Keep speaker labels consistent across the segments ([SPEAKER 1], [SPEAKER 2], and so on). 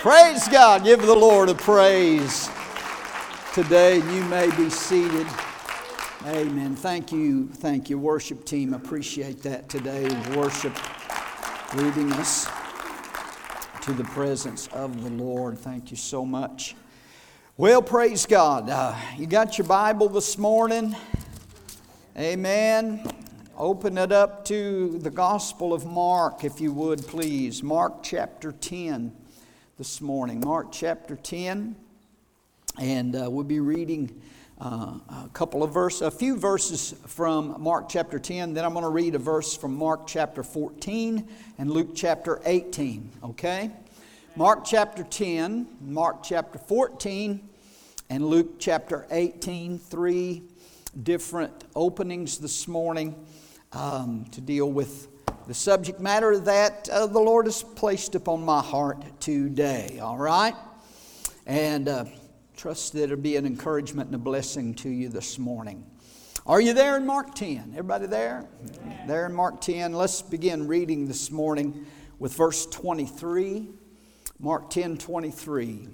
[SPEAKER 1] Praise God. Give the Lord a praise today. You may be seated. Amen. Thank you. Thank you, worship team. Appreciate that today. Worship leading us to the presence of the Lord. Thank you so much. Well, praise God. Uh, you got your Bible this morning? Amen. Open it up to the Gospel of Mark, if you would, please. Mark chapter 10 this morning. Mark chapter 10. And uh, we'll be reading uh, a couple of verses, a few verses from Mark chapter 10. Then I'm going to read a verse from Mark chapter 14 and Luke chapter 18. Okay? Mark chapter 10, Mark chapter 14, and Luke chapter 18. Three different openings this morning um, to deal with the subject matter that uh, the Lord has placed upon my heart today, all right? And uh, trust that it'll be an encouragement and a blessing to you this morning. Are you there in Mark 10? Everybody there? There in Mark 10. Let's begin reading this morning with verse 23. Mark 10 23.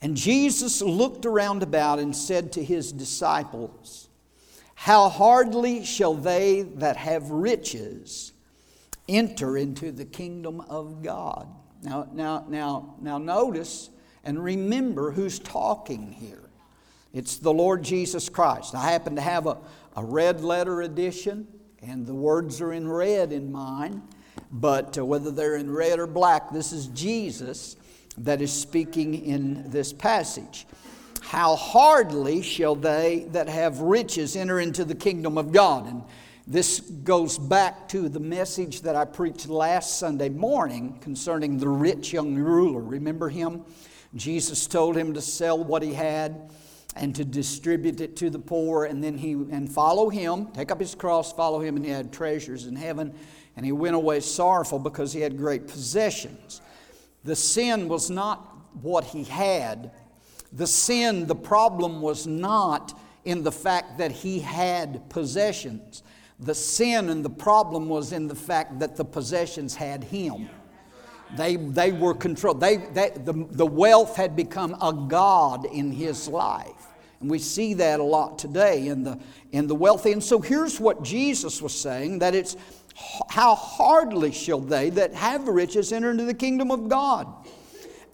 [SPEAKER 1] And Jesus looked around about and said to his disciples, how hardly shall they that have riches enter into the kingdom of God. Now, now, now, now notice and remember who's talking here. It's the Lord Jesus Christ. I happen to have a, a red letter edition, and the words are in red in mine, but uh, whether they're in red or black, this is Jesus that is speaking in this passage. How hardly shall they that have riches enter into the kingdom of God? And this goes back to the message that I preached last Sunday morning concerning the rich young ruler. Remember him? Jesus told him to sell what he had and to distribute it to the poor and then he and follow him take up his cross follow him and he had treasures in heaven and he went away sorrowful because he had great possessions the sin was not what he had the sin, the problem was not in the fact that he had possessions. The sin and the problem was in the fact that the possessions had him. They, they were controlled. They, they, the, the wealth had become a God in his life. And we see that a lot today in the, in the wealthy. And so here's what Jesus was saying that it's how hardly shall they that have riches enter into the kingdom of God.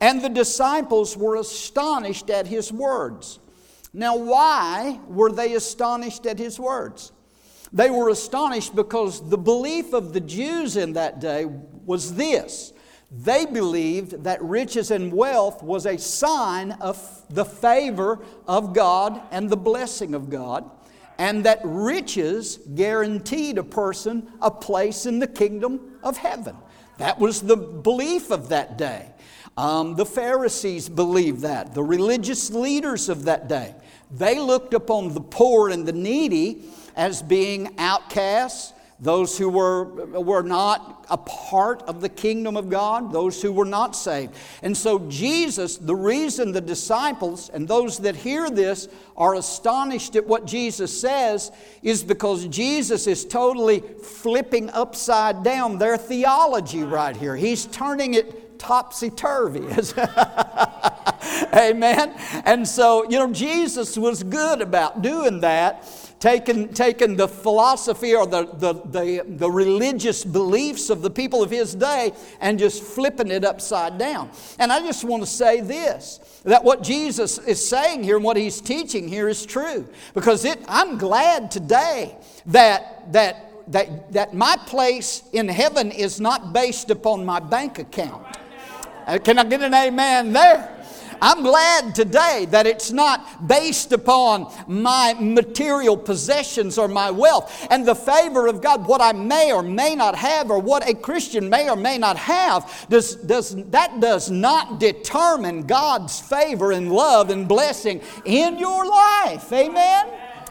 [SPEAKER 1] And the disciples were astonished at his words. Now, why were they astonished at his words? They were astonished because the belief of the Jews in that day was this they believed that riches and wealth was a sign of the favor of God and the blessing of God, and that riches guaranteed a person a place in the kingdom of heaven. That was the belief of that day. Um, the Pharisees believed that, the religious leaders of that day. They looked upon the poor and the needy as being outcasts, those who were, were not a part of the kingdom of God, those who were not saved. And so, Jesus, the reason the disciples and those that hear this are astonished at what Jesus says is because Jesus is totally flipping upside down their theology right here. He's turning it topsy turvy. Amen. And so, you know, Jesus was good about doing that taking, taking the philosophy or the, the, the, the, religious beliefs of the people of his day and just flipping it upside down. And I just want to say this that what Jesus is saying here and what he's teaching here is true. Because it, I'm glad today that, that, that, that my place in heaven is not based upon my bank account. Uh, can I get an amen there? I'm glad today that it's not based upon my material possessions or my wealth and the favor of God, what I may or may not have, or what a Christian may or may not have. Does, does, that does not determine God's favor and love and blessing in your life. Amen?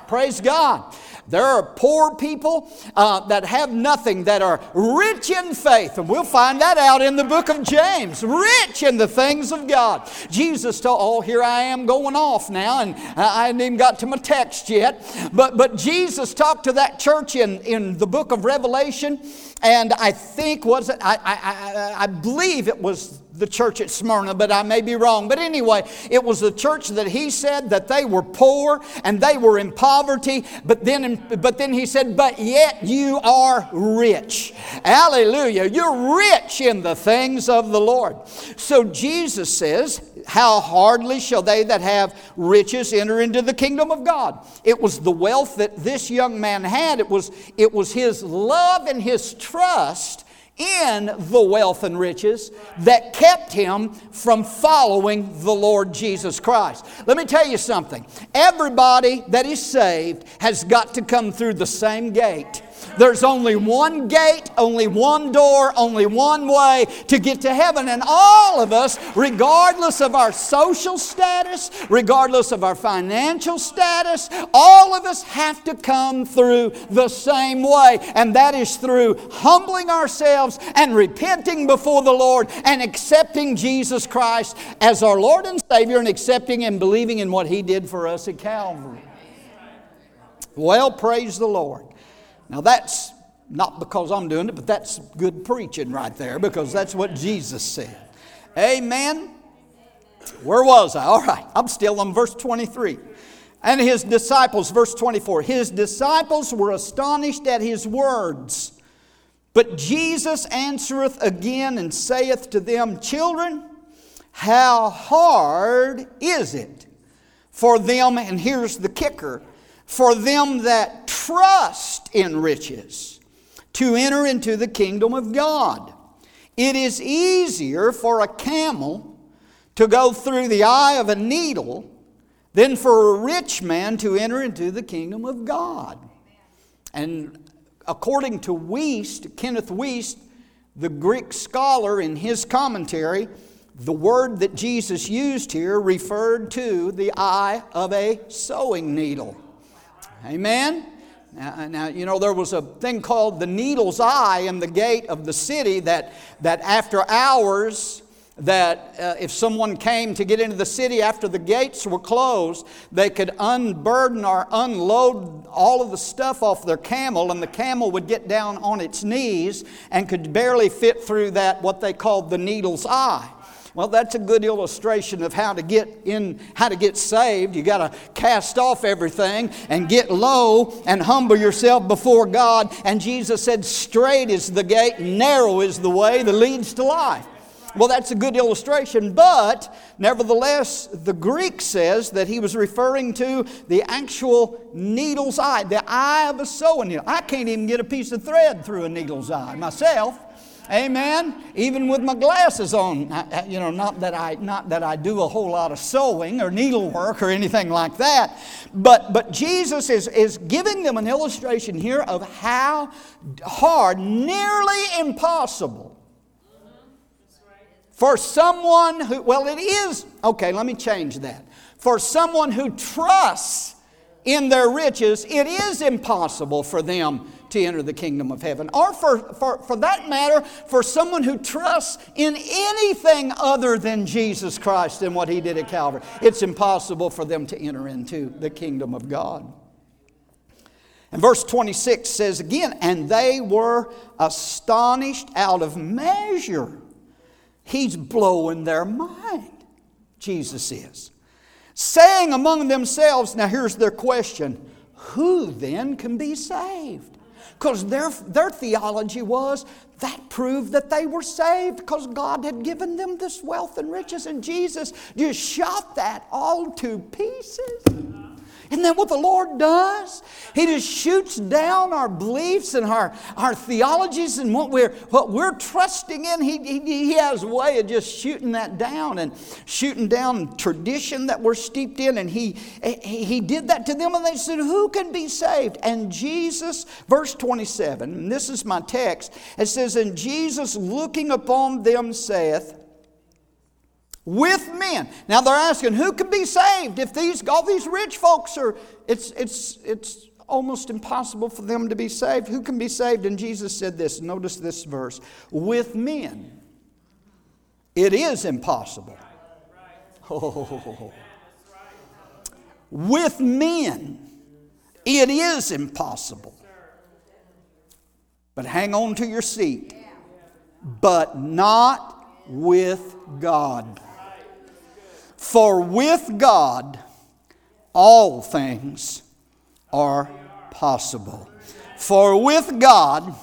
[SPEAKER 1] Praise God. There are poor people uh, that have nothing that are rich in faith. And we'll find that out in the book of James. Rich in the things of God. Jesus told, oh, here I am going off now, and I hadn't even got to my text yet. But, but Jesus talked to that church in, in the book of Revelation, and I think, was it, I, I, I, I believe it was the church at Smyrna, but I may be wrong. But anyway, it was the church that he said that they were poor and they were in poverty. But then, but then he said, But yet you are rich. Hallelujah. You're rich in the things of the Lord. So Jesus says, How hardly shall they that have riches enter into the kingdom of God? It was the wealth that this young man had, it was, it was his love and his trust in the wealth and riches that kept him from following the Lord Jesus Christ. Let me tell you something. Everybody that is saved has got to come through the same gate. There's only one gate, only one door, only one way to get to heaven. And all of us, regardless of our social status, regardless of our financial status, all of us have to come through the same way. And that is through humbling ourselves and repenting before the Lord and accepting Jesus Christ as our Lord and Savior and accepting and believing in what He did for us at Calvary. Well, praise the Lord. Now, that's not because I'm doing it, but that's good preaching right there because that's what Jesus said. Amen. Where was I? All right, I'm still on verse 23. And his disciples, verse 24, his disciples were astonished at his words. But Jesus answereth again and saith to them, Children, how hard is it for them, and here's the kicker, for them that trust in riches to enter into the kingdom of God. It is easier for a camel to go through the eye of a needle than for a rich man to enter into the kingdom of God. And according to Wuest, Kenneth Wuest, the Greek scholar, in his commentary, the word that Jesus used here referred to the eye of a sewing needle. Amen? Now, now, you know, there was a thing called the needle's eye in the gate of the city that, that after hours, that uh, if someone came to get into the city after the gates were closed, they could unburden or unload all of the stuff off their camel, and the camel would get down on its knees and could barely fit through that, what they called the needle's eye. Well, that's a good illustration of how to get in, how to get saved. You got to cast off everything and get low and humble yourself before God. And Jesus said, Straight is the gate, narrow is the way that leads to life. Well, that's a good illustration, but nevertheless, the Greek says that he was referring to the actual needle's eye, the eye of a sewing needle. I can't even get a piece of thread through a needle's eye myself. Amen. Even with my glasses on, you know, not that I not that I do a whole lot of sewing or needlework or anything like that, but but Jesus is is giving them an illustration here of how hard, nearly impossible, for someone who well, it is okay. Let me change that. For someone who trusts in their riches, it is impossible for them to enter the kingdom of heaven. Or for, for, for that matter, for someone who trusts in anything other than Jesus Christ and what he did at Calvary, it's impossible for them to enter into the kingdom of God. And verse 26 says again, and they were astonished out of measure. He's blowing their mind, Jesus is. Saying among themselves, now here's their question who then can be saved? Because their, their theology was that proved that they were saved because God had given them this wealth and riches, and Jesus just shot that all to pieces. Isn't that what the Lord does? He just shoots down our beliefs and our, our theologies and what we're, what we're trusting in. He, he, he has a way of just shooting that down and shooting down tradition that we're steeped in. And he, he, did that to them, and they said, Who can be saved? And Jesus, verse 27, and this is my text, it says, And Jesus looking upon them saith, with men. Now they're asking, who can be saved if these all these rich folks are? It's it's it's almost impossible for them to be saved. Who can be saved? And Jesus said this. Notice this verse: with men, it is impossible. Oh. With men, it is impossible. But hang on to your seat. But not with God. For with God, all things are possible. For with God,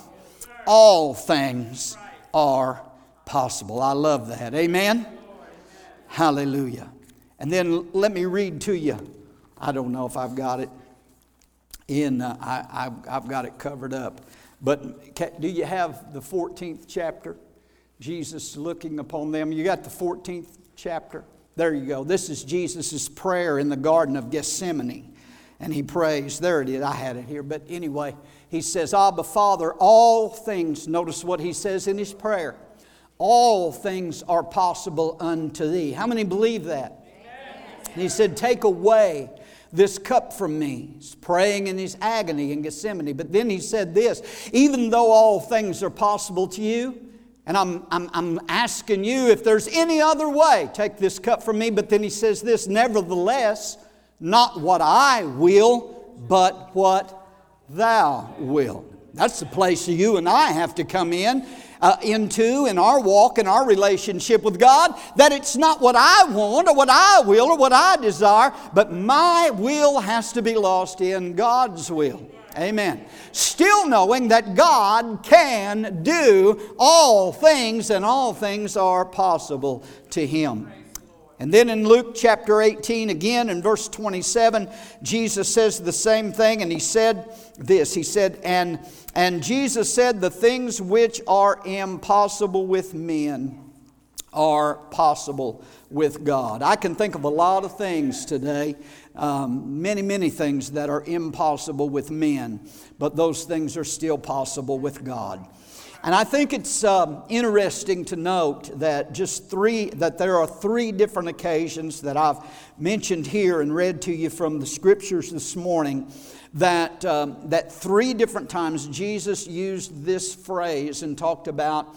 [SPEAKER 1] all things are possible. I love that. Amen? Hallelujah. And then let me read to you. I don't know if I've got it in, uh, I, I've got it covered up. But do you have the 14th chapter? Jesus looking upon them. You got the 14th chapter? There you go. This is Jesus' prayer in the Garden of Gethsemane. And he prays. There it is. I had it here. But anyway, he says, Abba, Father, all things, notice what he says in his prayer, all things are possible unto thee. How many believe that? he said, Take away this cup from me. He's praying in his agony in Gethsemane. But then he said this even though all things are possible to you, and I'm, I'm, I'm asking you if there's any other way, take this cup from me. But then he says this nevertheless, not what I will, but what thou wilt. That's the place you and I have to come in uh, into in our walk and our relationship with God that it's not what I want or what I will or what I desire, but my will has to be lost in God's will. Amen. Still knowing that God can do all things and all things are possible to Him. And then in Luke chapter 18, again in verse 27, Jesus says the same thing, and he said this He said, And, and Jesus said, The things which are impossible with men are possible with God. I can think of a lot of things today, um, many, many things that are impossible with men, but those things are still possible with God. And I think it's um, interesting to note that just three, that there are three different occasions that I've mentioned here and read to you from the scriptures this morning. That, um, that three different times Jesus used this phrase and talked about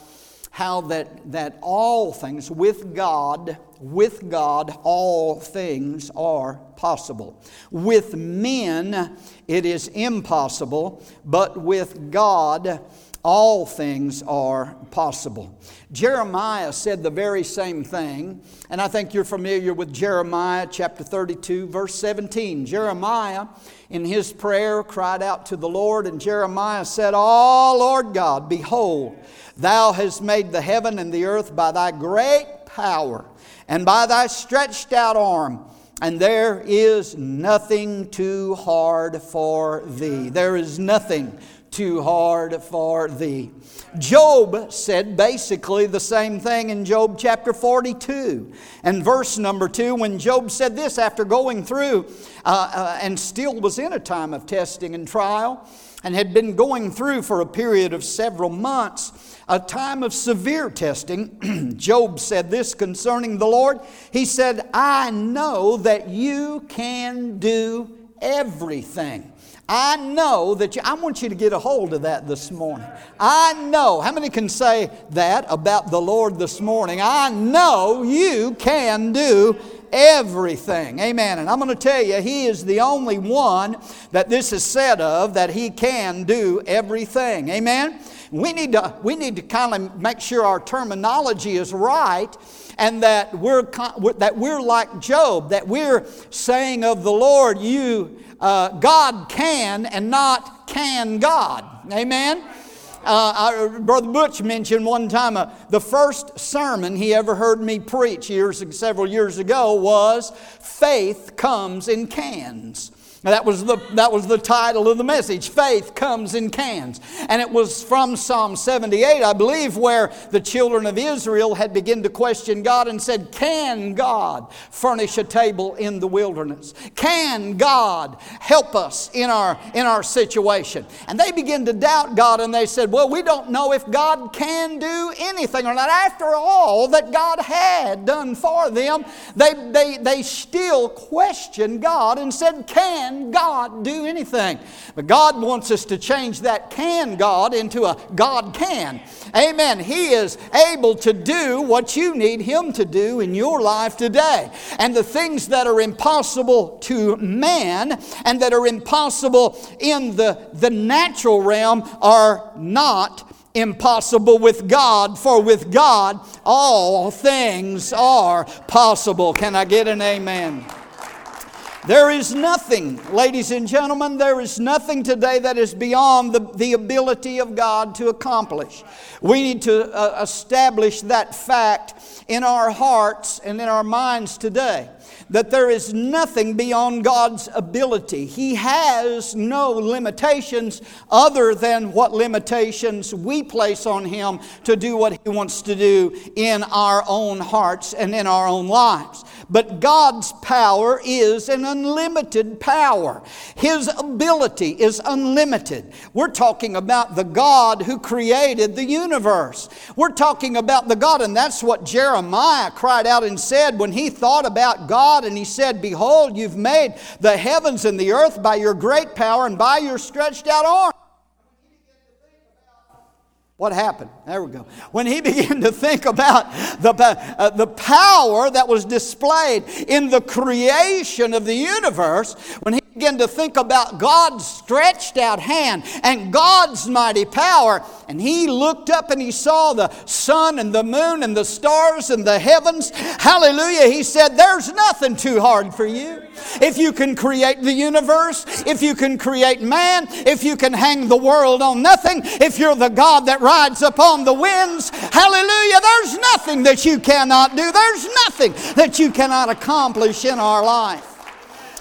[SPEAKER 1] how that, that all things with God, with God, all things are possible. With men, it is impossible, but with God, all things are possible. Jeremiah said the very same thing, and I think you're familiar with Jeremiah chapter 32, verse 17. Jeremiah, in his prayer, cried out to the Lord, and Jeremiah said, Oh, Lord God, behold, thou hast made the heaven and the earth by thy great power and by thy stretched out arm. And there is nothing too hard for thee. There is nothing too hard for thee. Job said basically the same thing in Job chapter 42 and verse number 2 when Job said this after going through uh, uh, and still was in a time of testing and trial and had been going through for a period of several months a time of severe testing. Job said this concerning the Lord. He said, I know that you can do everything. I know that you, I want you to get a hold of that this morning. I know. How many can say that about the Lord this morning? I know you can do everything. Amen. And I'm going to tell you, He is the only one that this is said of that He can do everything. Amen. We need to, we need to kind of make sure our terminology is right and that we're, that we're like Job, that we're saying of the Lord, you, uh, God can and not can God. Amen? Uh, I, Brother Butch mentioned one time uh, the first sermon he ever heard me preach years, several years ago was Faith Comes in Cans. That was, the, that was the title of the message. Faith comes in cans. And it was from Psalm 78, I believe, where the children of Israel had begun to question God and said, Can God furnish a table in the wilderness? Can God help us in our, in our situation? And they began to doubt God and they said, Well, we don't know if God can do anything or not. After all that God had done for them, they, they, they still questioned God and said, Can God do anything? But God wants us to change that can God into a God can. Amen. He is able to do what you need Him to do in your life today. And the things that are impossible to man and that are impossible in the, the natural realm are not impossible with God, for with God all things are possible. Can I get an amen? There is nothing, ladies and gentlemen, there is nothing today that is beyond the, the ability of God to accomplish. We need to uh, establish that fact in our hearts and in our minds today that there is nothing beyond God's ability. He has no limitations other than what limitations we place on Him to do what He wants to do in our own hearts and in our own lives. But God's power is an unlimited power. His ability is unlimited. We're talking about the God who created the universe. We're talking about the God, and that's what Jeremiah cried out and said when he thought about God and he said, Behold, you've made the heavens and the earth by your great power and by your stretched out arm. What happened? There we go. When he began to think about the, uh, the power that was displayed in the creation of the universe, when he began to think about God's stretched out hand and God's mighty power, and he looked up and he saw the sun and the moon and the stars and the heavens, hallelujah, he said, There's nothing too hard for you. If you can create the universe, if you can create man, if you can hang the world on nothing, if you're the God that rides upon the winds, hallelujah, there's nothing that you cannot do. There's nothing that you cannot accomplish in our life.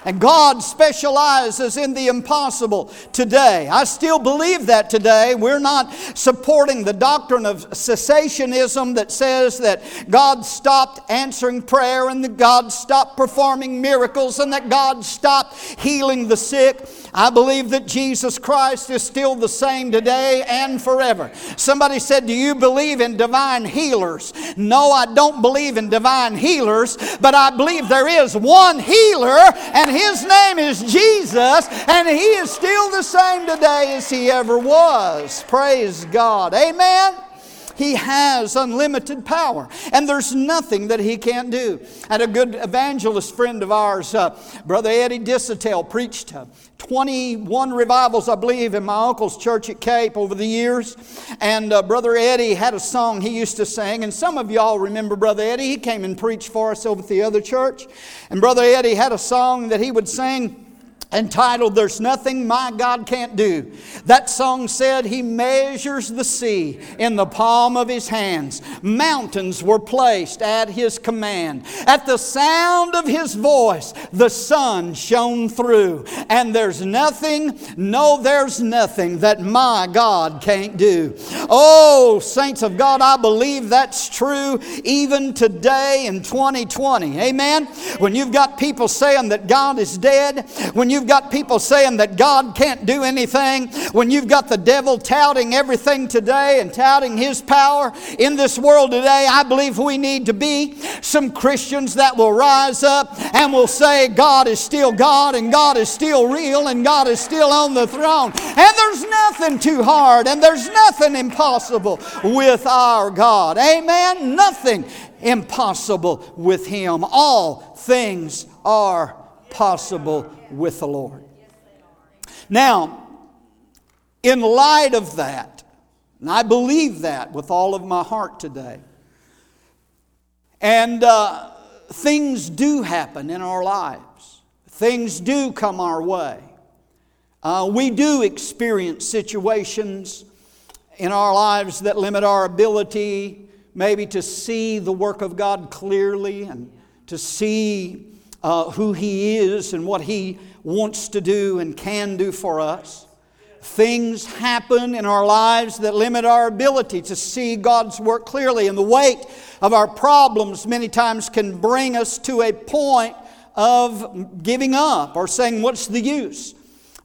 [SPEAKER 1] And God specializes in the impossible today. I still believe that today. We're not supporting the doctrine of cessationism that says that God stopped answering prayer and that God stopped performing miracles and that God stopped healing the sick. I believe that Jesus Christ is still the same today and forever. Somebody said, Do you believe in divine healers? No, I don't believe in divine healers, but I believe there is one healer and his name is Jesus, and He is still the same today as He ever was. Praise God. Amen. He has unlimited power, and there's nothing that He can't do. And a good evangelist friend of ours, uh, Brother Eddie Dissatel, preached uh, 21 revivals, I believe, in my uncle's church at Cape over the years. And uh, Brother Eddie had a song he used to sing, and some of y'all remember Brother Eddie. He came and preached for us over at the other church. And Brother Eddie had a song that he would sing entitled There's Nothing My God Can't Do. That song said, He measures the sea in the palm of His hands. Mountains were placed at His command. At the sound of His voice, the sun shone through. And there's nothing, no, there's nothing that my God can't do. Oh, saints of God, I believe that's true even today in 2020. Amen? When you've got people saying that God is dead, when you you've got people saying that God can't do anything, when you've got the devil touting everything today and touting his power in this world today, I believe we need to be some Christians that will rise up and will say, God is still God and God is still real and God is still on the throne. And there's nothing too hard and there's nothing impossible with our God. Amen? Nothing impossible with Him. All things are possible with the Lord. Now, in light of that, and I believe that with all of my heart today, and uh, things do happen in our lives, things do come our way. Uh, we do experience situations in our lives that limit our ability maybe to see the work of God clearly and to see uh, who He is and what He wants to do and can do for us. Things happen in our lives that limit our ability to see God's work clearly, and the weight of our problems many times can bring us to a point of giving up or saying, What's the use?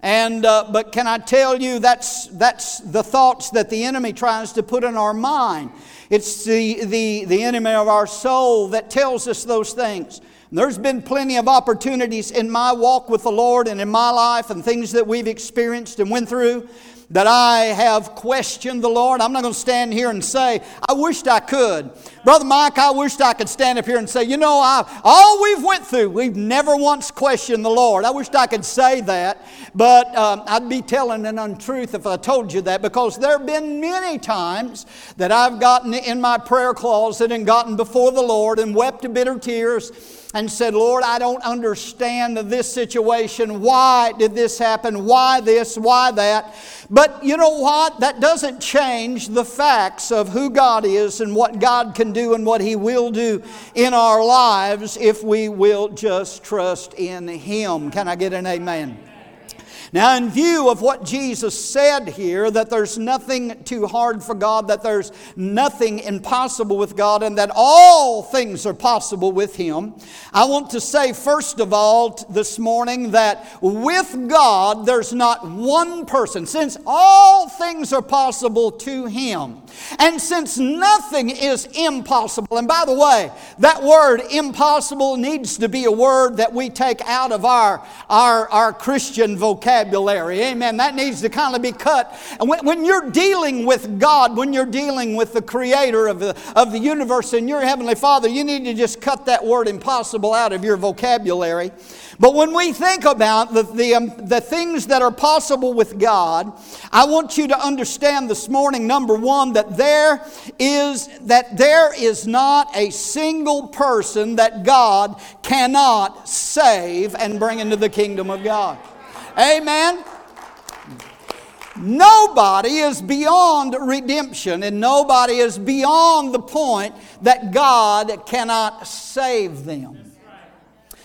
[SPEAKER 1] And, uh, but can I tell you, that's, that's the thoughts that the enemy tries to put in our mind. It's the, the, the enemy of our soul that tells us those things. There's been plenty of opportunities in my walk with the Lord and in my life and things that we've experienced and went through that I have questioned the Lord. I'm not going to stand here and say, I wished I could. Brother Mike, I wished I could stand up here and say, you know, I, all we've went through, we've never once questioned the Lord. I wished I could say that, but um, I'd be telling an untruth if I told you that because there have been many times that I've gotten in my prayer closet and gotten before the Lord and wept bitter tears and said, Lord, I don't understand this situation. Why did this happen? Why this? Why that? But you know what? That doesn't change the facts of who God is and what God can do and what He will do in our lives if we will just trust in Him. Can I get an amen? Now, in view of what Jesus said here, that there's nothing too hard for God, that there's nothing impossible with God, and that all things are possible with Him, I want to say, first of all, this morning, that with God, there's not one person, since all things are possible to Him, and since nothing is impossible, and by the way, that word impossible needs to be a word that we take out of our, our, our Christian vocabulary vocabulary. Amen. That needs to kind of be cut. And when, when you're dealing with God, when you're dealing with the creator of the, of the universe and your heavenly Father, you need to just cut that word impossible out of your vocabulary. But when we think about the, the, um, the things that are possible with God, I want you to understand this morning, number one, that there is, that there is not a single person that God cannot save and bring into the kingdom of God. Amen. Nobody is beyond redemption, and nobody is beyond the point that God cannot save them.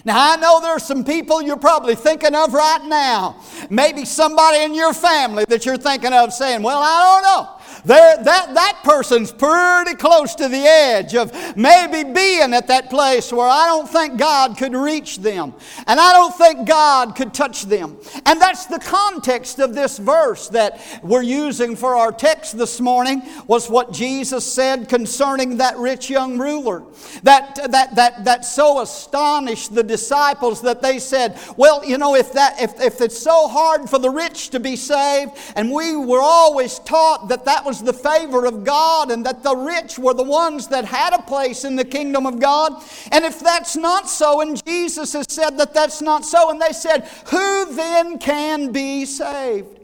[SPEAKER 1] Now, I know there are some people you're probably thinking of right now. Maybe somebody in your family that you're thinking of saying, Well, I don't know. That, that person's pretty close to the edge of maybe being at that place where I don't think God could reach them. And I don't think God could touch them. And that's the context of this verse that we're using for our text this morning was what Jesus said concerning that rich young ruler. That, that, that, that so astonished the disciples that they said, well, you know, if, that, if, if it's so hard for the rich to be saved, and we were always taught that that was was the favor of God and that the rich were the ones that had a place in the kingdom of God. And if that's not so, and Jesus has said that that's not so, and they said, Who then can be saved?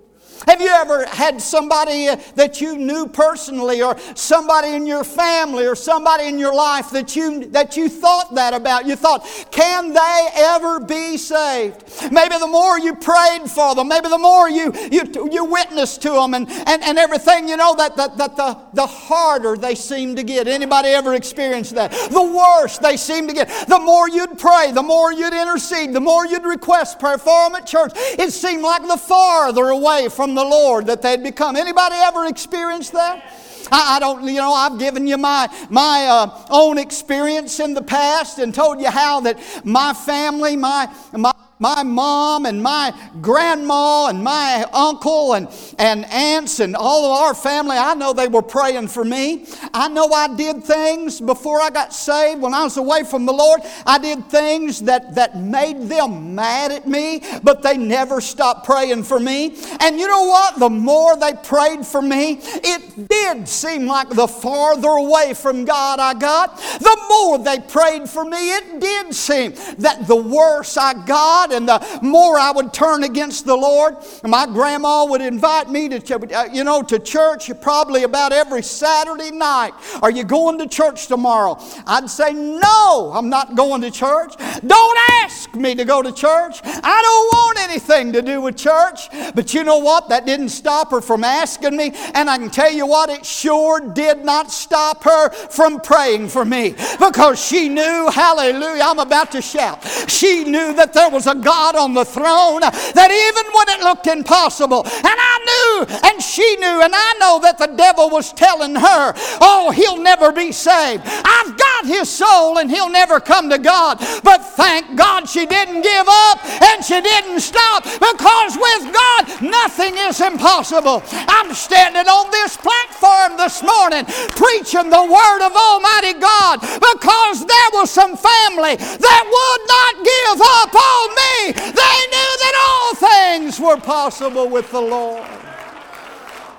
[SPEAKER 1] Have you ever had somebody uh, that you knew personally, or somebody in your family, or somebody in your life that you, that you thought that about? You thought, can they ever be saved? Maybe the more you prayed for them, maybe the more you, you, you witnessed to them and, and, and everything, you know, that, that, that the, the harder they seem to get. Anybody ever experienced that? The worse they seem to get. The more you'd pray, the more you'd intercede, the more you'd request prayer for them at church, it seemed like the farther away the Lord that they'd become. Anybody ever experienced that? I, I don't, you know, I've given you my, my uh, own experience in the past and told you how that my family, my, my my mom and my grandma and my uncle and, and aunts and all of our family, I know they were praying for me. I know I did things before I got saved when I was away from the Lord. I did things that, that made them mad at me, but they never stopped praying for me. And you know what? The more they prayed for me, it did seem like the farther away from God I got. The more they prayed for me, it did seem that the worse I got and the more I would turn against the Lord. My grandma would invite me to, uh, you know, to church probably about every Saturday night. Are you going to church tomorrow? I'd say, no, I'm not going to church. Don't ask me to go to church. I don't want anything to do with church. But you know what? That didn't stop her from asking me. And I can tell you what, it sure did not stop her from praying for me because she knew, hallelujah, I'm about to shout. She knew that there was a God on the throne that even when it looked impossible, and I knew and she knew, and I know that the devil was telling her, Oh, he'll never be saved. I've got his soul and he'll never come to God. But thank God she didn't give up and she didn't stop because with God, nothing is impossible. I'm standing on this platform this morning preaching the word of Almighty God because there was some family that would not give up on me they knew that all things were possible with the Lord.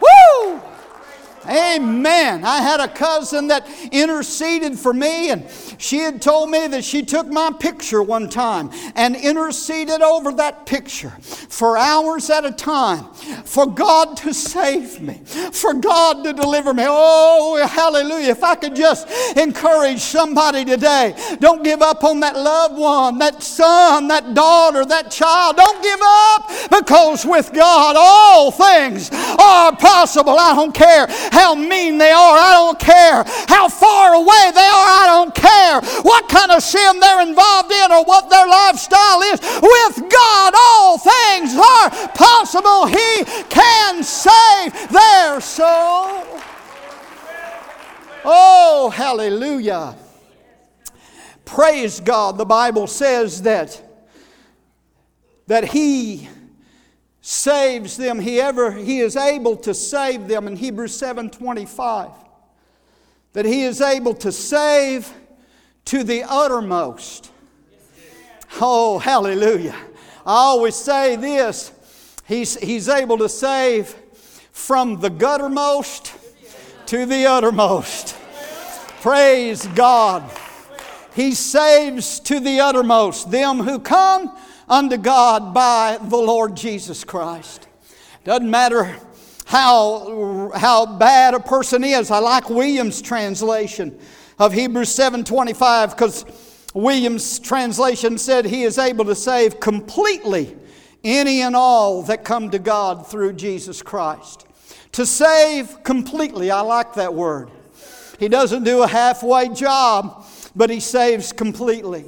[SPEAKER 1] Woo! Amen. I had a cousin that interceded for me, and she had told me that she took my picture one time and interceded over that picture for hours at a time for God to save me, for God to deliver me. Oh, hallelujah. If I could just encourage somebody today, don't give up on that loved one, that son, that daughter, that child. Don't give up because with God, all things are possible. I don't care how mean they are. I don't care how far away they are. I don't care what kind of sin they're involved in or what their lifestyle is. With God, all things are possible. He can save their soul. Oh, hallelujah. Praise God. The Bible says that that he saves them. He ever he is able to save them in hebrews 7.25 that he is able to save to the uttermost. Oh hallelujah. I always say this. He's, he's able to save from the guttermost to the uttermost. Praise god. He saves to the uttermost. Them who come unto God by the Lord Jesus Christ. Doesn't matter how, how bad a person is. I like Williams' translation of Hebrews 7:25 because Williams' translation said he is able to save completely any and all that come to God through Jesus Christ. To save completely, I like that word. He doesn't do a halfway job, but he saves completely.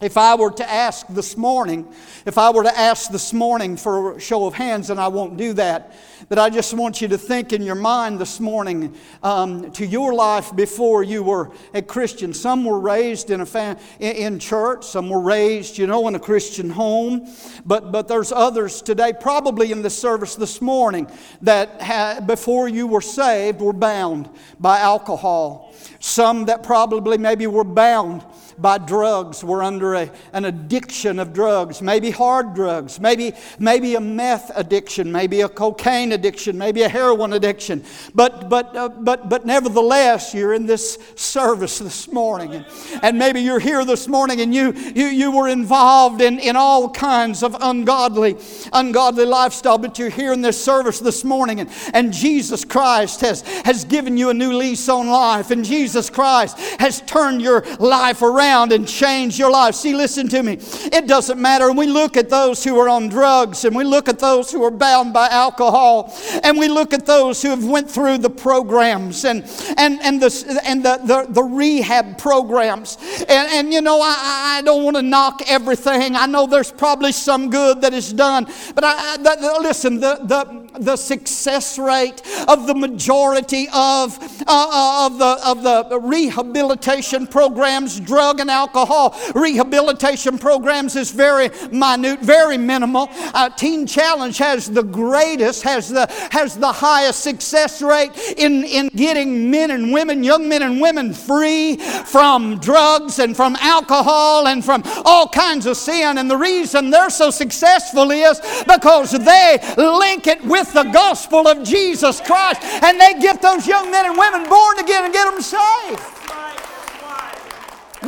[SPEAKER 1] If I were to ask this morning, if I were to ask this morning for a show of hands, and I won't do that, but I just want you to think in your mind this morning um, to your life before you were a Christian. Some were raised in a fam- in church, some were raised, you know, in a Christian home, but but there's others today, probably in the service this morning, that ha- before you were saved were bound by alcohol. Some that probably maybe were bound by drugs, were under a, an addiction of drugs, maybe hard drugs, maybe, maybe a meth addiction, maybe a cocaine addiction, maybe a heroin addiction. But, but, uh, but, but nevertheless, you're in this service this morning. And, and maybe you're here this morning and you, you, you were involved in, in all kinds of ungodly, ungodly lifestyle, but you're here in this service this morning and, and Jesus Christ has, has given you a new lease on life and Jesus Christ has turned your life around and changed your life. See, listen to me. It doesn't matter. We look at those who are on drugs and we look at those who are bound by alcohol and we look at those who have went through the programs and, and, and, the, and the, the, the rehab programs. And, and you know, I, I don't want to knock everything. I know there's probably some good that is done. But I, the, the, listen, the, the, the success rate of the majority of, uh, uh of, the, of the rehabilitation programs, drug drug and alcohol rehabilitation programs is very minute, very minimal. Uh, Teen Challenge has the greatest, has the, has the highest success rate in, in getting men and women, young men and women, free from drugs and from alcohol and from all kinds of sin. And the reason they're so successful is because they link it with the gospel of Jesus Christ and they get those young men and women born again and get them saved.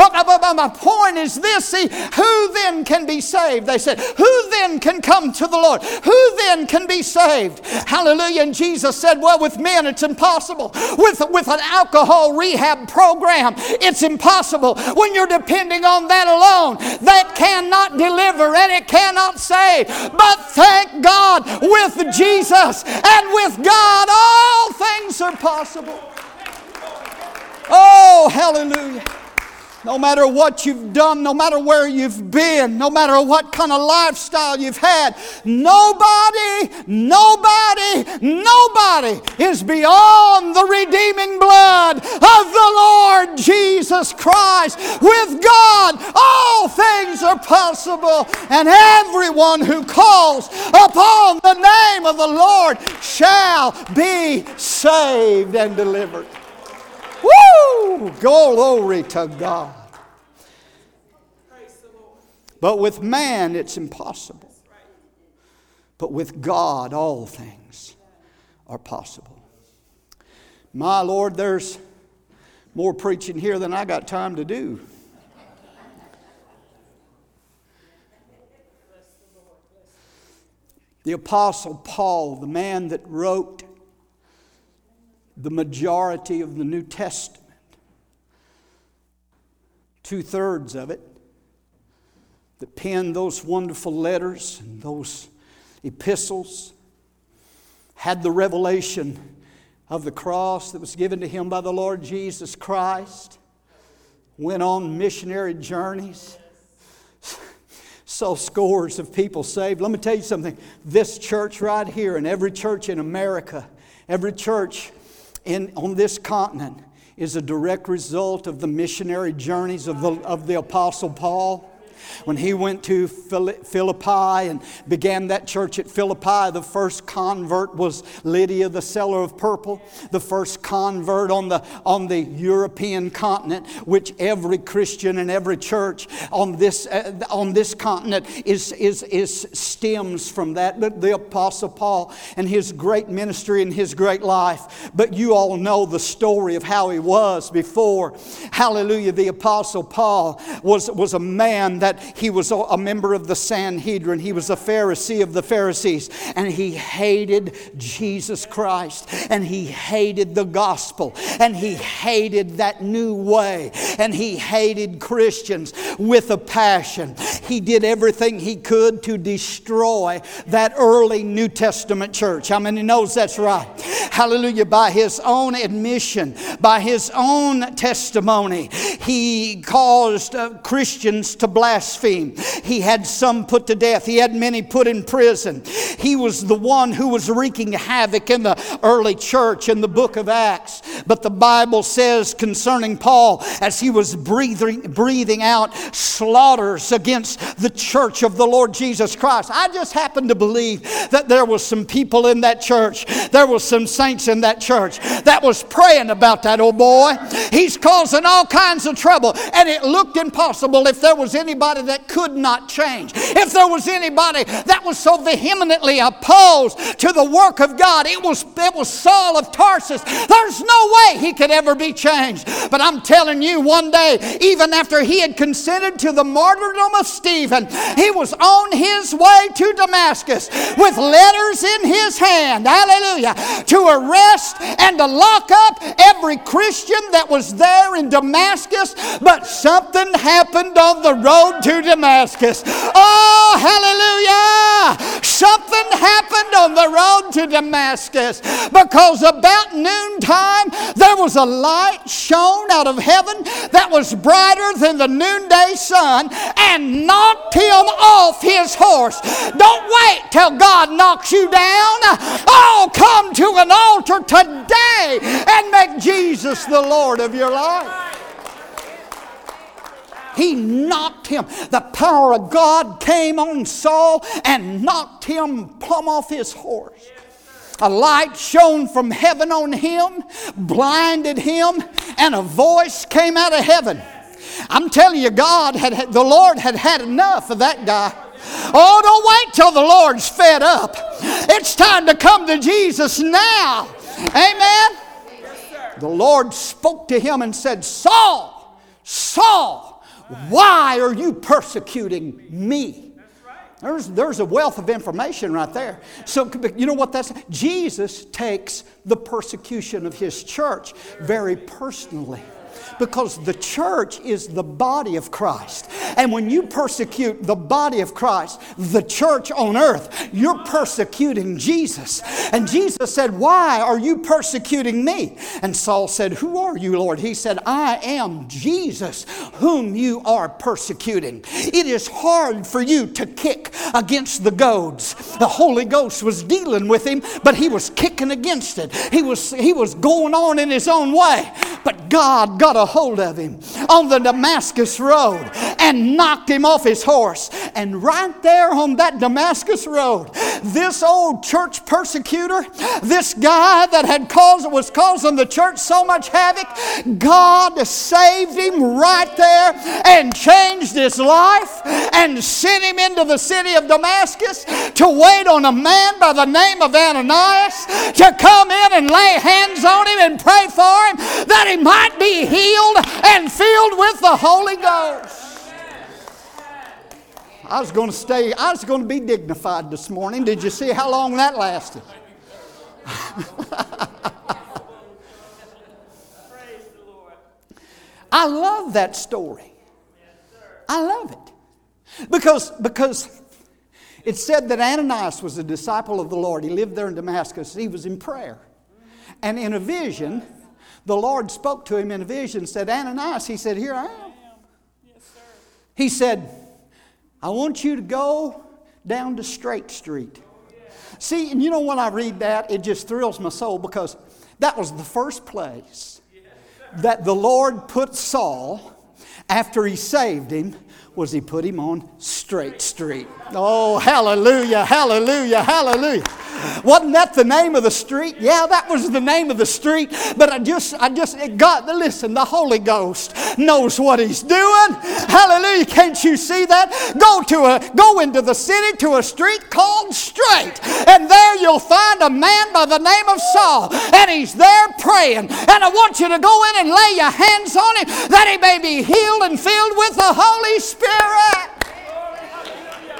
[SPEAKER 1] But, but, but, my point is this see, who then can be saved? They said, who then can come to the Lord? Who then can be saved? Hallelujah. And Jesus said, well, with men it's impossible. With, with an alcohol rehab program, it's impossible. When you're depending on that alone, that cannot deliver and it cannot save. But thank God, with Jesus and with God, all things are possible. Oh, hallelujah. No matter what you've done, no matter where you've been, no matter what kind of lifestyle you've had, nobody, nobody, nobody is beyond the redeeming blood of the Lord Jesus Christ. With God, all things are possible, and everyone who calls upon the name of the Lord shall be saved and delivered. Woo! Glory to God. But with man, it's impossible. But with God, all things are possible. My Lord, there's more preaching here than I got time to do. The Apostle Paul, the man that wrote the majority of the New Testament, two thirds of it, that penned those wonderful letters and those epistles, had the revelation of the cross that was given to him by the Lord Jesus Christ, went on missionary journeys, saw scores of people saved. Let me tell you something. This church right here, and every church in America, every church in, on this continent, is a direct result of the missionary journeys of the, of the Apostle Paul. When he went to Philippi and began that church at Philippi, the first convert was Lydia, the seller of purple, the first convert on the, on the European continent, which every Christian and every church on this, uh, on this continent is, is, is stems from that. But the Apostle Paul and his great ministry and his great life. But you all know the story of how he was before. Hallelujah. The Apostle Paul was, was a man that he was a member of the Sanhedrin. He was a Pharisee of the Pharisees. And he hated Jesus Christ. And he hated the gospel. And he hated that new way. And he hated Christians with a passion. He did everything he could to destroy that early New Testament church. How many knows that's right? Hallelujah. By his own admission, by his own testimony, he caused uh, Christians to blaspheme He had some put to death, he had many put in prison. He was the one who was wreaking havoc in the early church in the book of Acts. But the Bible says concerning Paul, as he was breathing, breathing out slaughters against the church of the Lord Jesus Christ. I just happen to believe that there was some people in that church, there was some saints in that church that was praying about that old boy. He's causing all kinds of trouble, and it looked impossible if there was anybody anybody that could not change, if there was anybody that was so vehemently opposed to the work of God, it was, it was Saul of Tarsus. There's no way he could ever be changed. But I'm telling you, one day, even after he had consented to the martyrdom of Stephen, he was on his way to Damascus with letters in his hand, hallelujah, to arrest and to lock up every Christian that was there in Damascus. But something happened on the road to Damascus. Oh, hallelujah! Something happened on the road to Damascus because about noontime there was a light shone out of heaven that was brighter than the noonday sun and knocked him off his horse. Don't wait till God knocks you down. Oh, come to an altar today and make Jesus the Lord of your life. He knocked him. The power of God came on Saul and knocked him plumb off his horse. A light shone from heaven on him, blinded him, and a voice came out of heaven. I'm telling you, God had, the Lord had had enough of that guy. Oh, don't wait till the Lord's fed up. It's time to come to Jesus now. Amen. The Lord spoke to him and said, Saul, Saul, why are you persecuting me? There's, there's a wealth of information right there. So, you know what that's? Jesus takes the persecution of his church very personally because the church is the body of Christ. And when you persecute the body of Christ, the church on earth, you're persecuting Jesus. And Jesus said, Why are you persecuting me? And Saul said, Who are you, Lord? He said, I am Jesus, whom you are persecuting. It is hard for you to kick against the goads. The Holy Ghost was dealing with him, but he was kicking against it. He was, he was going on in his own way. But God got a hold of him on the Damascus road and and knocked him off his horse. And right there on that Damascus road, this old church persecutor, this guy that had caused was causing the church so much havoc, God saved him right there and changed his life and sent him into the city of Damascus to wait on a man by the name of Ananias to come in and lay hands on him and pray for him that he might be healed and filled with the Holy Ghost. I was going to stay, I was going to be dignified this morning. Did you see how long that lasted? I love that story. I love it. Because, because it said that Ananias was a disciple of the Lord. He lived there in Damascus. He was in prayer. And in a vision, the Lord spoke to him in a vision, said, Ananias, he said, Here I am. yes sir He said, I want you to go down to Straight Street. See, and you know when I read that, it just thrills my soul because that was the first place that the Lord put Saul after he saved him was he put him on Straight Street. Oh, hallelujah, hallelujah, hallelujah. Wasn't that the name of the street? Yeah, that was the name of the street. But I just, I just, God, listen, the Holy Ghost knows what He's doing. Hallelujah. Can't you see that? Go to a, go into the city to a street called Straight. And there you'll find a man by the name of Saul. And he's there praying. And I want you to go in and lay your hands on him that he may be healed and filled with the Holy Spirit.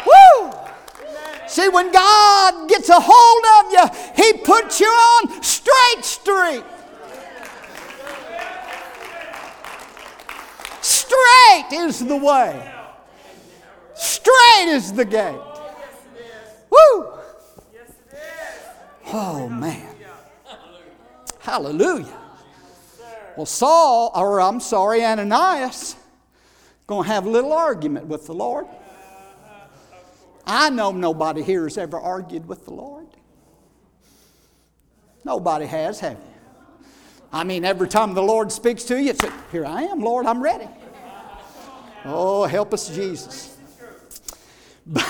[SPEAKER 1] Woo! See, when God gets a hold of you, He puts you on straight street. Straight is the way. Straight is the gate. Woo! Oh, man. Hallelujah. Well, Saul, or I'm sorry, Ananias, going to have a little argument with the Lord. I know nobody here has ever argued with the Lord. Nobody has, have you? I mean, every time the Lord speaks to you, it's, Here I am, Lord, I'm ready. Oh, help us, Jesus. but,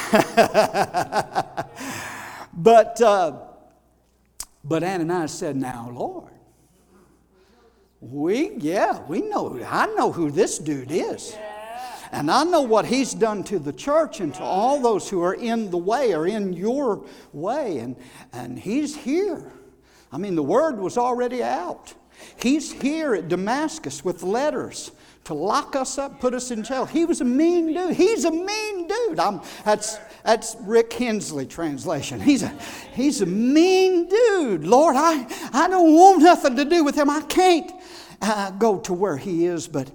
[SPEAKER 1] uh, but Ananias said, Now, Lord, we, yeah, we know, I know who this dude is. And I know what he's done to the church and to all those who are in the way or in your way. And, and he's here. I mean, the word was already out. He's here at Damascus with letters to lock us up, put us in jail. He was a mean dude. He's a mean dude. I'm, that's, that's Rick Hensley translation. He's a, he's a mean dude. Lord, I, I don't want nothing to do with him. I can't uh, go to where he is, but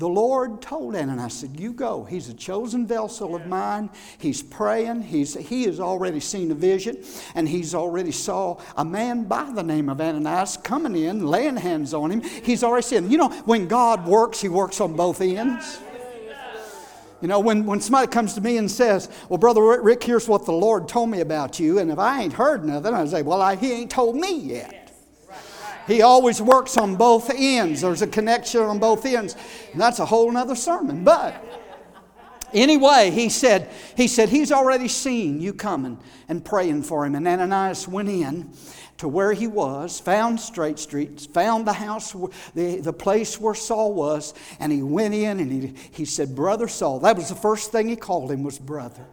[SPEAKER 1] the Lord told Ananias, said, You go. He's a chosen vessel of mine. He's praying. He's, he has already seen a vision, and he's already saw a man by the name of Ananias coming in, laying hands on him. He's already seen. You know, when God works, he works on both ends. You know, when, when somebody comes to me and says, Well, Brother Rick, here's what the Lord told me about you, and if I ain't heard nothing, I say, Well, I, he ain't told me yet. He always works on both ends. There's a connection on both ends. And that's a whole other sermon. But anyway, he said, he said, he's already seen you coming and praying for him. And Ananias went in to where he was, found Straight Street, found the house, the, the place where Saul was, and he went in and he, he said, Brother Saul. That was the first thing he called him was brother.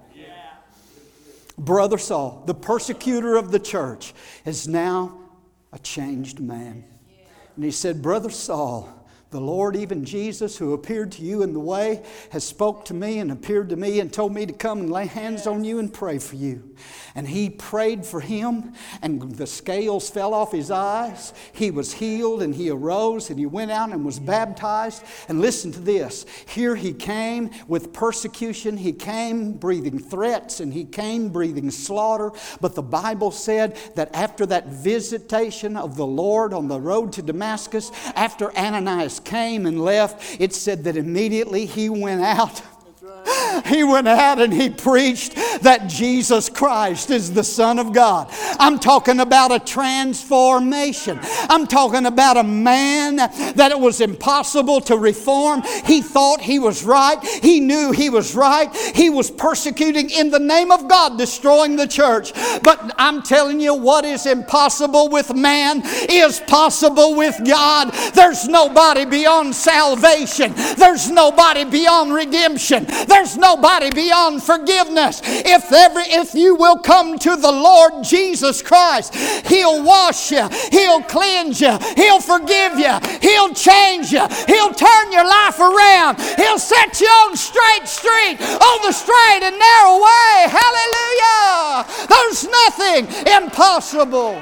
[SPEAKER 1] Brother Saul, the persecutor of the church, is now a changed man. And he said, Brother Saul, the Lord, even Jesus, who appeared to you in the way, has spoke to me and appeared to me and told me to come and lay hands on you and pray for you. And he prayed for him, and the scales fell off his eyes. He was healed, and he arose, and he went out and was baptized. And listen to this here he came with persecution, he came breathing threats, and he came breathing slaughter. But the Bible said that after that visitation of the Lord on the road to Damascus, after Ananias came and left, it said that immediately he went out He went out and he preached that Jesus Christ is the Son of God. I'm talking about a transformation. I'm talking about a man that it was impossible to reform. He thought he was right. He knew he was right. He was persecuting in the name of God, destroying the church. But I'm telling you, what is impossible with man is possible with God. There's nobody beyond salvation, there's nobody beyond redemption, there's nobody beyond forgiveness. If, every, if you will come to the Lord Jesus Christ, He'll wash you, He'll cleanse you, He'll forgive you, He'll change you, He'll turn your life around, He'll set you on straight street, on the straight and narrow way. Hallelujah! There's nothing impossible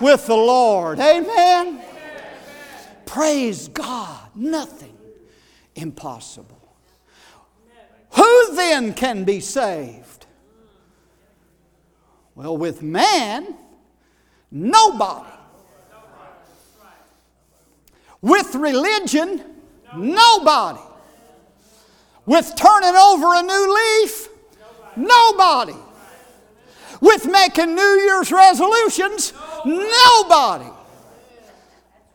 [SPEAKER 1] with the Lord. Amen. Praise God. Nothing impossible. Who then can be saved? Well, with man, nobody. With religion, nobody. With turning over a new leaf, nobody. With making New Year's resolutions, nobody.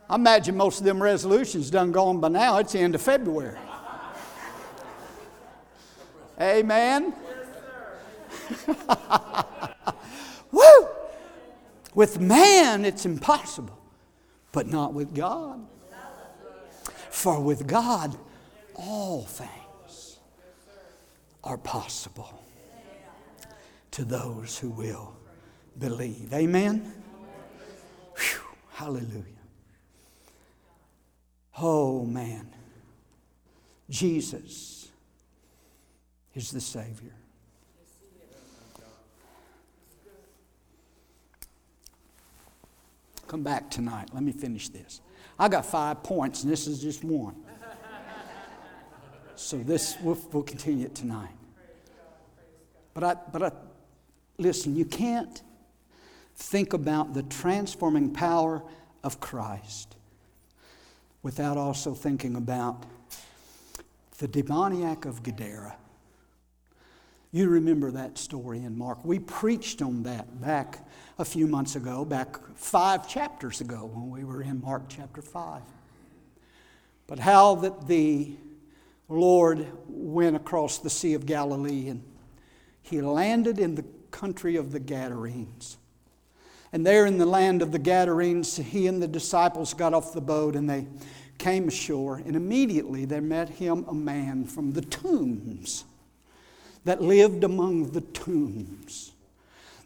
[SPEAKER 1] I imagine most of them resolutions done gone by now. It's the end of February. Amen. Woo! With man, it's impossible, but not with God. For with God, all things are possible to those who will believe. Amen? Whew, hallelujah. Oh, man. Jesus is the Savior. Come back tonight. Let me finish this. I got five points, and this is just one. So this we'll, we'll continue it tonight. But I, but I, listen. You can't think about the transforming power of Christ without also thinking about the demoniac of Gadara. You remember that story in Mark. We preached on that back a few months ago, back five chapters ago when we were in Mark chapter 5. But how that the Lord went across the Sea of Galilee and he landed in the country of the Gadarenes. And there in the land of the Gadarenes, he and the disciples got off the boat and they came ashore. And immediately there met him a man from the tombs that lived among the tombs,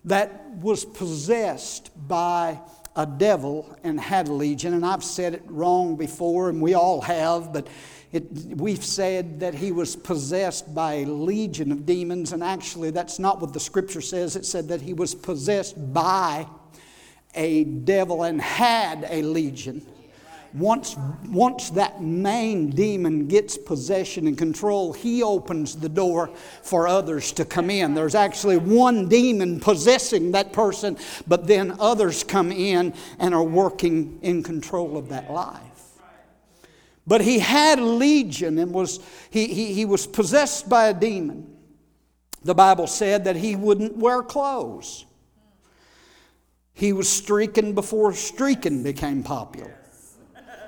[SPEAKER 1] that was possessed by a devil and had a legion. And I've said it wrong before, and we all have, but it, we've said that he was possessed by a legion of demons, and actually, that's not what the scripture says. It said that he was possessed by a devil and had a legion. Once, once that main demon gets possession and control, he opens the door for others to come in. There's actually one demon possessing that person, but then others come in and are working in control of that life. But he had a legion and was, he, he, he was possessed by a demon. The Bible said that he wouldn't wear clothes. He was streaking before streaking became popular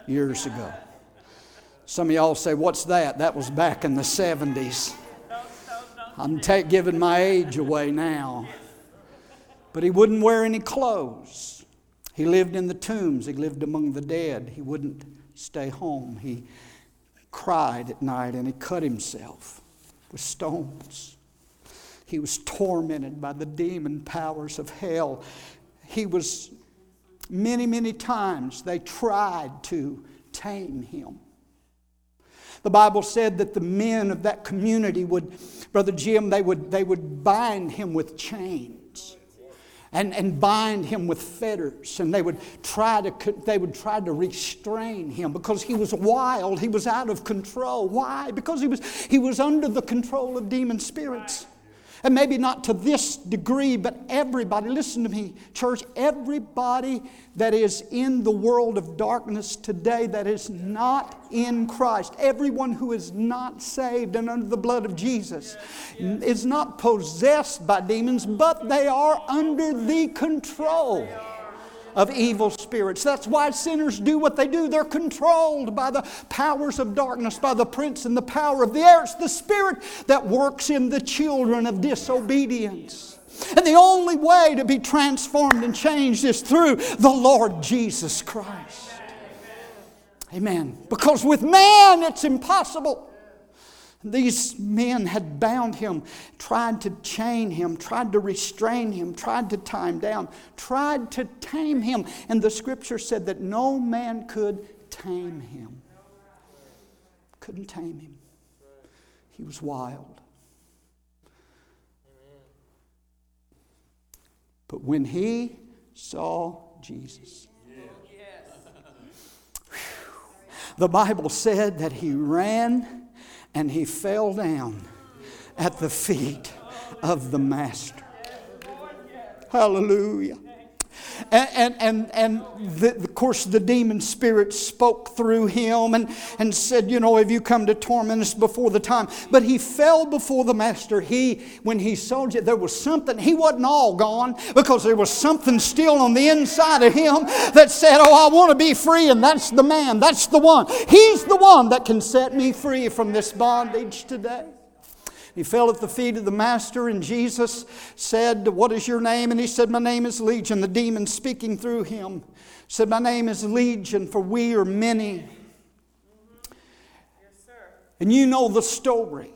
[SPEAKER 1] years ago. Some of y'all say, What's that? That was back in the 70s. I'm take, giving my age away now. But he wouldn't wear any clothes. He lived in the tombs, he lived among the dead. He wouldn't stay home. He cried at night and he cut himself with stones. He was tormented by the demon powers of hell. He was, many, many times, they tried to tame him. The Bible said that the men of that community would, Brother Jim, they would, they would bind him with chains and, and bind him with fetters and they would try to they would try to restrain him because he was wild. He was out of control. Why? Because he was he was under the control of demon spirits And maybe not to this degree, but everybody, listen to me, church, everybody that is in the world of darkness today that is not in Christ, everyone who is not saved and under the blood of Jesus, is not possessed by demons, but they are under the control of evil spirits. That's why sinners do what they do. They're controlled by the powers of darkness, by the prince and the power of the air. It's the spirit that works in the children of disobedience. And the only way to be transformed and changed is through the Lord Jesus Christ. Amen. Because with man it's impossible. These men had bound him, tried to chain him, tried to restrain him, tried to tie him down, tried to tame him. And the scripture said that no man could tame him. Couldn't tame him. He was wild. But when he saw Jesus, the Bible said that he ran and he fell down at the feet of the Master. Hallelujah. And, and, and, the, of course, the demon spirit spoke through him and, and said, You know, have you come to torment us before the time? But he fell before the master. He, when he saw it, there was something, he wasn't all gone because there was something still on the inside of him that said, Oh, I want to be free. And that's the man, that's the one. He's the one that can set me free from this bondage today. He fell at the feet of the Master, and Jesus said, What is your name? And he said, My name is Legion. The demon speaking through him said, My name is Legion, for we are many. and you know the story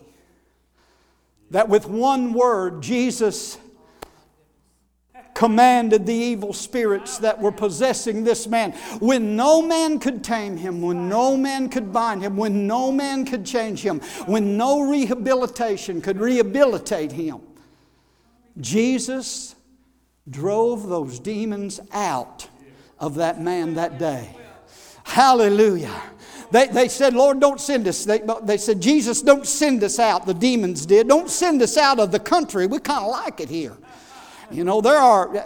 [SPEAKER 1] that with one word, Jesus commanded the evil spirits that were possessing this man. When no man could tame him, when no man could bind him, when no man could change him, when no rehabilitation could rehabilitate him, Jesus drove those demons out of that man that day. Hallelujah. They, they said, Lord, don't send us. They, they said, Jesus, don't send us out. The demons did. Don't send us out of the country. We kind of like it here. You know, there are,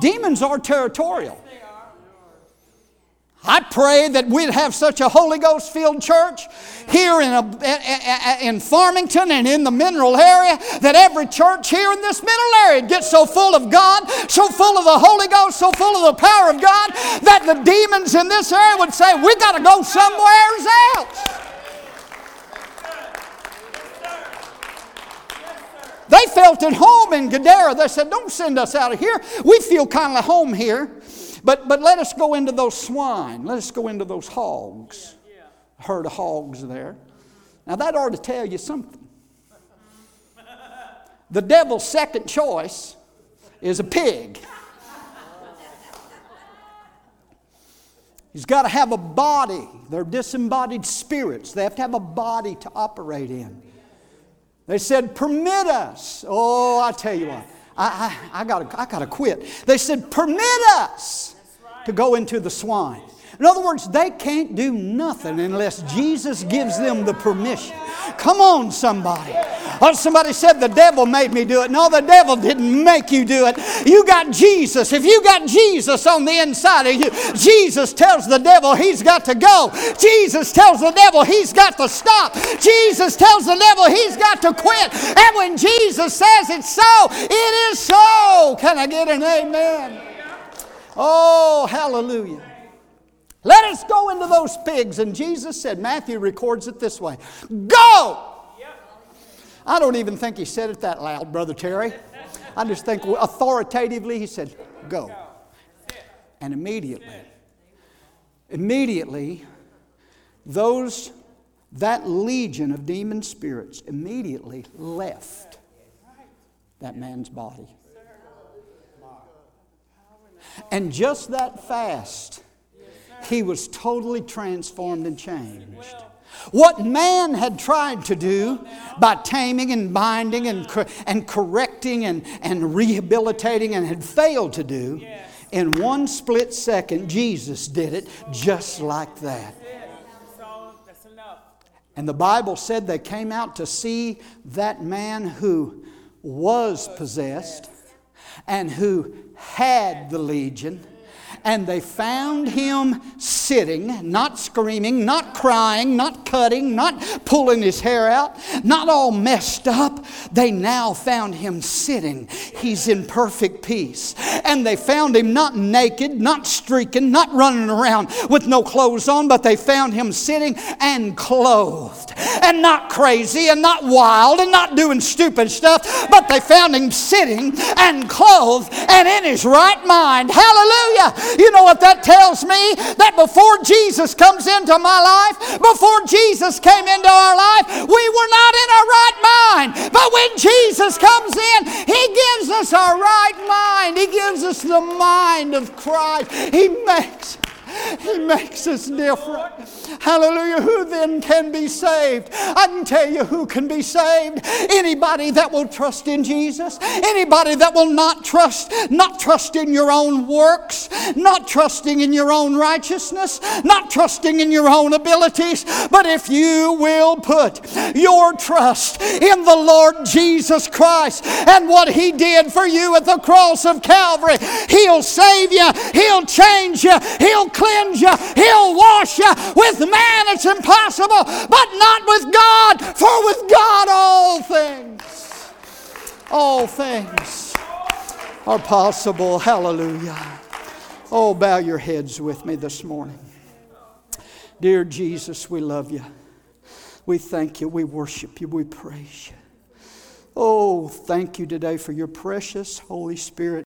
[SPEAKER 1] demons are territorial. I pray that we'd have such a Holy Ghost filled church here in, a, in Farmington and in the mineral area that every church here in this mineral area gets so full of God, so full of the Holy Ghost, so full of the power of God that the demons in this area would say, We got to go somewhere else. They felt at home in Gadara. They said, Don't send us out of here. We feel kind of home here. But, but let us go into those swine. Let us go into those hogs. A herd of hogs there. Now, that ought to tell you something. The devil's second choice is a pig. He's got to have a body. They're disembodied spirits. They have to have a body to operate in. They said, Permit us. Oh, I tell you what, I, I, I got I to quit. They said, Permit us to go into the swine. In other words, they can't do nothing unless Jesus gives them the permission. Come on, somebody. Oh, somebody said the devil made me do it. No, the devil didn't make you do it. You got Jesus. If you got Jesus on the inside of you, Jesus tells the devil he's got to go. Jesus tells the devil he's got to stop. Jesus tells the devil he's got to quit. And when Jesus says it's so, it is so. Can I get an amen? Oh, hallelujah. Let us go into those pigs. And Jesus said, Matthew records it this way Go! I don't even think he said it that loud, Brother Terry. I just think authoritatively he said, Go. And immediately, immediately, those, that legion of demon spirits immediately left that man's body. And just that fast, he was totally transformed and changed. What man had tried to do by taming and binding and, and correcting and, and rehabilitating and had failed to do, in one split second, Jesus did it just like that. And the Bible said they came out to see that man who was possessed and who had the legion and they found him sitting, not screaming, not crying, not cutting, not pulling his hair out, not all messed up. They now found him sitting. He's in perfect peace. And they found him not naked, not streaking, not running around with no clothes on, but they found him sitting and clothed and not crazy and not wild and not doing stupid stuff, but they found him sitting and clothed and in his right mind. Hallelujah. You know what that tells me? That before Jesus comes into my life, before Jesus came into our life, we were not in our right mind. But when Jesus comes in, he gives us our right mind. He gives us the mind of Christ. He makes he makes us different. Hallelujah. Who then can be saved? I can tell you who can be saved. Anybody that will trust in Jesus. Anybody that will not trust, not trust in your own works, not trusting in your own righteousness, not trusting in your own abilities. But if you will put your trust in the Lord Jesus Christ and what He did for you at the cross of Calvary, He'll save you, He'll change you, He'll cleanse you, He'll wash you. With man it's impossible, but not with God, for with God all things, all things are possible. Hallelujah. Oh, bow your heads with me this morning. Dear Jesus, we love you. We thank you. We worship you. We praise you. Oh, thank you today for your precious Holy Spirit.